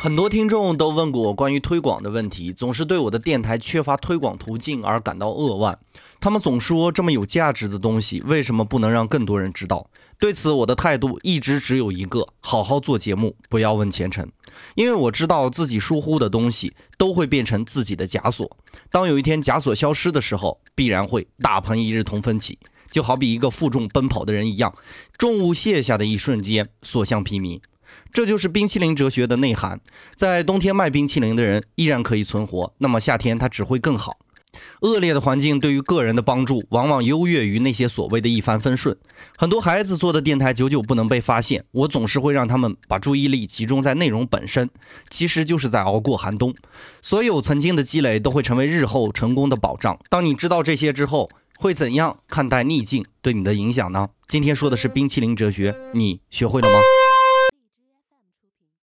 很多听众都问过我关于推广的问题，总是对我的电台缺乏推广途径而感到扼腕。他们总说这么有价值的东西，为什么不能让更多人知道？对此，我的态度一直只有一个：好好做节目，不要问前程。因为我知道自己疏忽的东西都会变成自己的枷锁。当有一天枷锁消失的时候，必然会大鹏一日同风起。就好比一个负重奔跑的人一样，重物卸下的一瞬间，所向披靡。这就是冰淇淋哲学的内涵。在冬天卖冰淇淋的人依然可以存活，那么夏天它只会更好。恶劣的环境对于个人的帮助，往往优越于那些所谓的一帆风顺。很多孩子做的电台久久不能被发现，我总是会让他们把注意力集中在内容本身，其实就是在熬过寒冬。所有曾经的积累都会成为日后成功的保障。当你知道这些之后，会怎样看待逆境对你的影响呢？今天说的是冰淇淋哲学，你学会了吗？